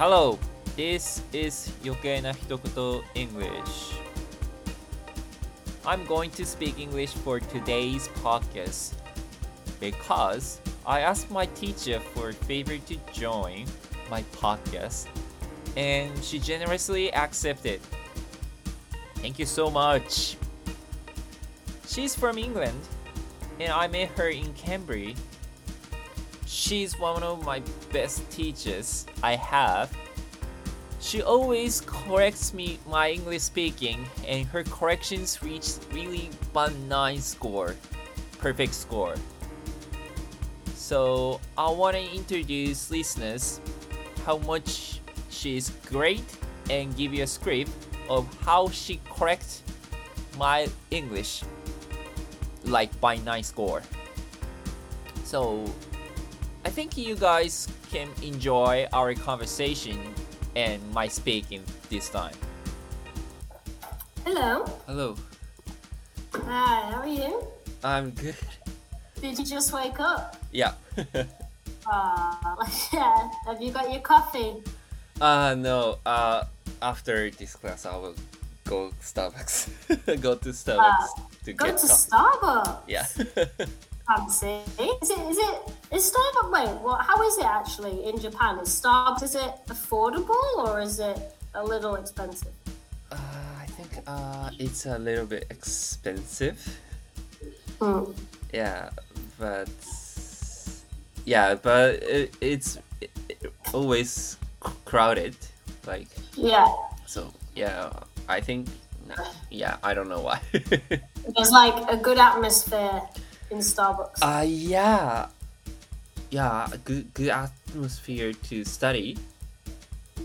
Hello, this is Yokena Hitokuto English. I'm going to speak English for today's podcast because I asked my teacher for a favor to join my podcast and she generously accepted. Thank you so much. She's from England and I met her in Cambridge She's one of my best teachers I have. She always corrects me my English speaking and her corrections reach really nine score. Perfect score. So I want to introduce listeners how much she is great and give you a script of how she corrects my English like by 9 score. So I think you guys can enjoy our conversation and my speaking this time. Hello. Hello. Hi, how are you? I'm good. Did you just wake up? Yeah. Uh, yeah. Have you got your coffee? uh no. Uh after this class I will go Starbucks. go to Starbucks to Go get to coffee. Starbucks. Yeah. Fancy. Is it? Is it? Is Starbucks? Wait. What? How is it actually in Japan? Is Starbucks? Is it affordable or is it a little expensive? uh, I think uh it's a little bit expensive. Hmm. Yeah, but yeah, but it, it's it, it always crowded. Like Yeah. so, yeah. I think yeah. I don't know why. There's like a good atmosphere in Starbucks. uh yeah, yeah. a Good good atmosphere to study.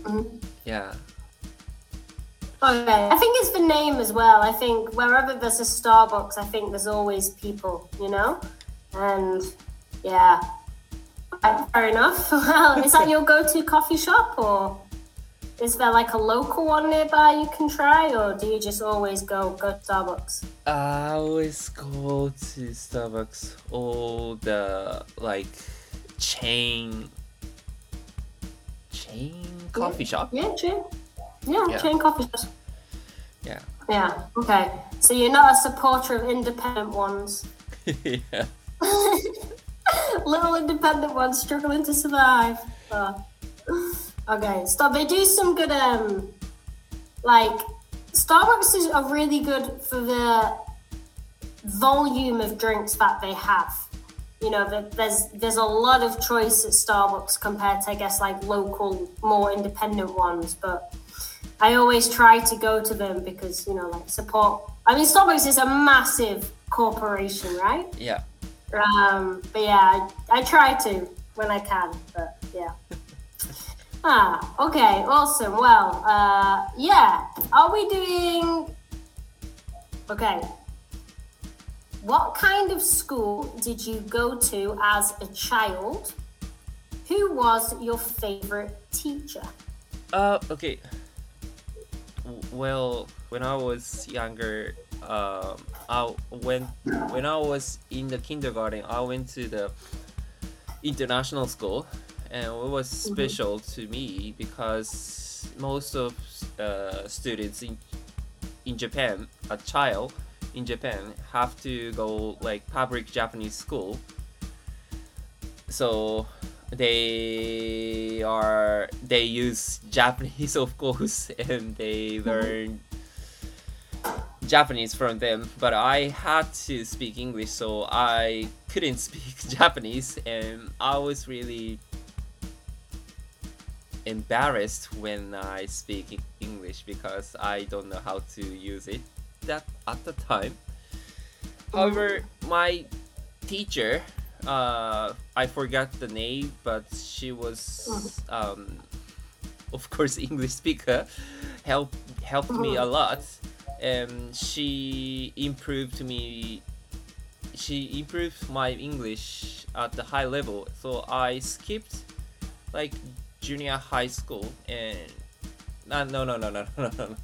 Mhm. Yeah. Okay. I think it's the name as well. I think wherever there's a Starbucks, I think there's always people, you know? And yeah. Fair enough. Well, is that your go to coffee shop or is there like a local one nearby you can try or do you just always go go to Starbucks? I always go to Starbucks. All the like chain chain coffee shop. Yeah, chain. Yeah, Yeah. chain coffee shop. Yeah. Yeah. Okay. So you're not a supporter of independent ones. yeah. Little independent ones struggling to survive. Okay, stop. They do some good, um, like, Starbucks is are really good for the volume of drinks that they have. You know, there's there's a lot of choice at Starbucks compared to, I guess, like local, more independent ones. But I always try to go to them because, you know, like support. I mean, Starbucks is a massive corporation, right? Yeah. Um, but yeah, I, I try to when I can. But yeah. ah, okay, awesome. Well, uh, yeah. Are we doing? Okay. What kind of school did you go to as a child? Who was your favorite teacher? Uh, okay. Well, when I was younger, um, I went when I was in the kindergarten. I went to the international school, and it was special to me because most of uh, students in in Japan, a child in Japan, have to go like public Japanese school. So they are they use Japanese of course and they learn Japanese from them but I had to speak English so I couldn't speak Japanese and I was really embarrassed when I speak English because I don't know how to use it that at the time however my teacher uh, I forgot the name, but she was, um, of course, English speaker. Help helped me a lot, and she improved me. She improved my English at the high level. So I skipped like junior high school and uh, no no no no no no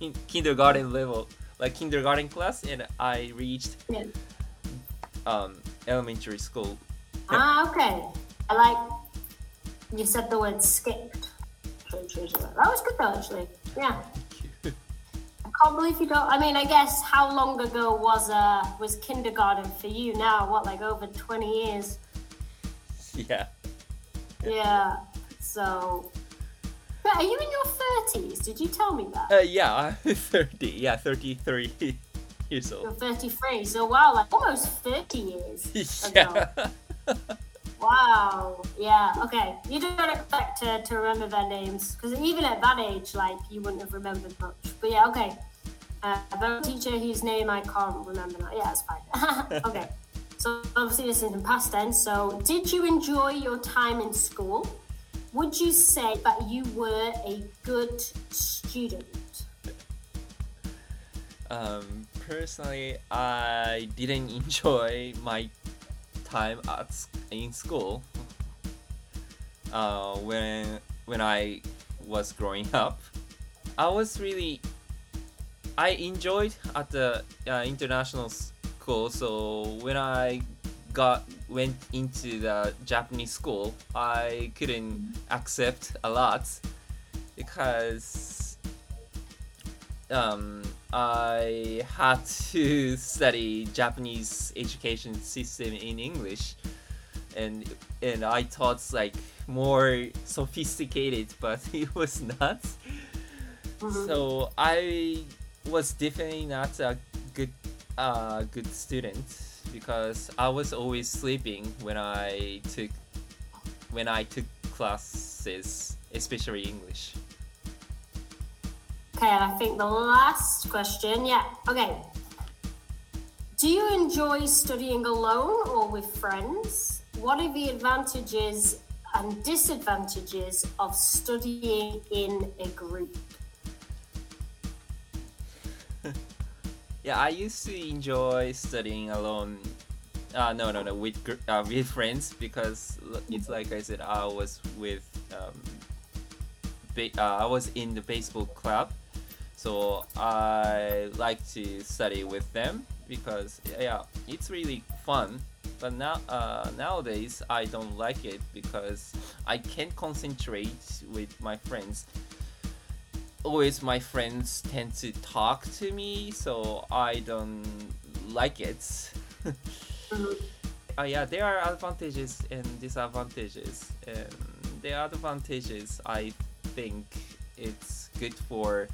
no kindergarten level like kindergarten class and I reached Yeah. um, elementary school. Ah, okay. I like you said the word skipped. That was good though, actually. Yeah. I can't believe you don't. I mean, I guess how long ago was uh was kindergarten for you? Now, what, like over twenty years? Yeah. Yeah. So, but are you in your thirties? Did you tell me that? Uh, yeah, I'm 30. Yeah, 33 years old. You're thirty-three. So wow, like almost thirty years ago. Yeah. Wow. Yeah. Okay. You don't expect to, to remember their names because even at that age, like you wouldn't have remembered much. But yeah. Okay. Uh, but a teacher whose name I can't remember now. Yeah, that's fine. okay. So obviously this is in past tense. So did you enjoy your time in school? Would you say that you were a good student? Um, personally, I didn't enjoy my time at in school. Uh, when when I was growing up, I was really I enjoyed at the uh, international school. So when I got went into the Japanese school, I couldn't accept a lot because um, I had to study Japanese education system in English, and and I thought like more sophisticated, but it was not. Mhm. So I was definitely not a good uh, good student because I was always sleeping when I took when I took classes, especially English. Okay, I think the last question, yeah, okay. Do you enjoy studying alone or with friends? What are the advantages and disadvantages of studying in a group? Yeah, I used to enjoy studying alone. Uh, no, no, no, with uh, with friends because it's like I said, I was with um, uh, I was in the baseball club, so I like to study with them because yeah, it's really fun. But now uh, nowadays I don't like it because I can't concentrate with my friends always my friends tend to talk to me, so I don't like it. Uh, yeah, there are advantages and disadvantages. And the advantages, I think it's good for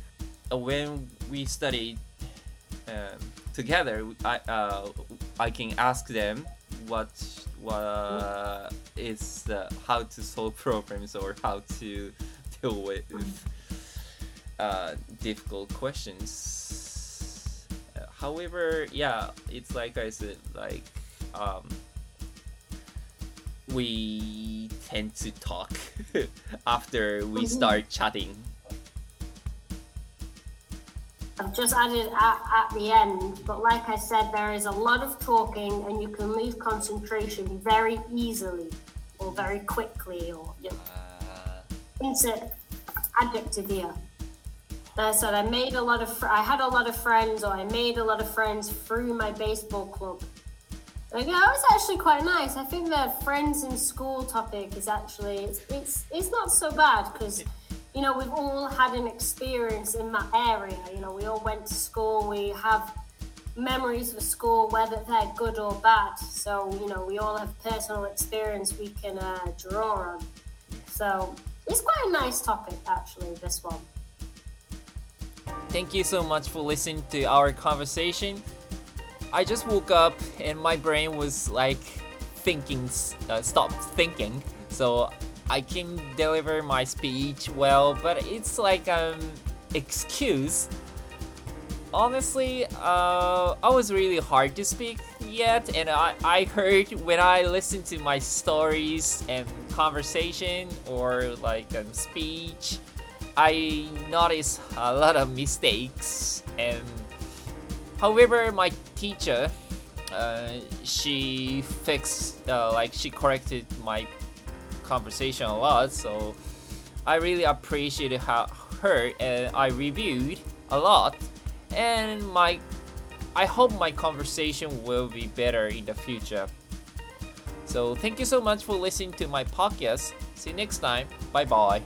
uh, when we study um, together. I uh, I can ask them what what is the, how to solve problems or how to deal with uh, difficult questions. Uh, however, yeah, it's like I said, like um, we tend to talk after we Mhm. start chatting. I've just added at, at the end, but like I said, there is a lot of talking and you can lose concentration very easily or very quickly or you know, Uh, insert adjective here. Uh, so I made a lot of, fr- I had a lot of friends, or I made a lot of friends through my baseball club. Like, it was actually quite nice. I think the friends in school topic is actually it's it's, it's not so bad because you know we've all had an experience in that area. You know, we all went to school. We have memories of school, whether they're good or bad. So you know, we all have personal experience we can uh, draw on. So it's quite a nice topic, actually. This one. Thank you so much for listening to our conversation. I just woke up and my brain was like thinking, uh, stopped thinking. So I can deliver my speech well, but it's like an excuse. Honestly, uh, I was really hard to speak yet, and I, I heard when I listened to my stories and conversation or like um, speech, I noticed a lot of mistakes and however my teacher uh, she fixed uh, like she corrected my conversation a lot so I really appreciated how her and I reviewed a lot and my I hope my conversation will be better in the future. So thank you so much for listening to my podcast. See you next time. Bye bye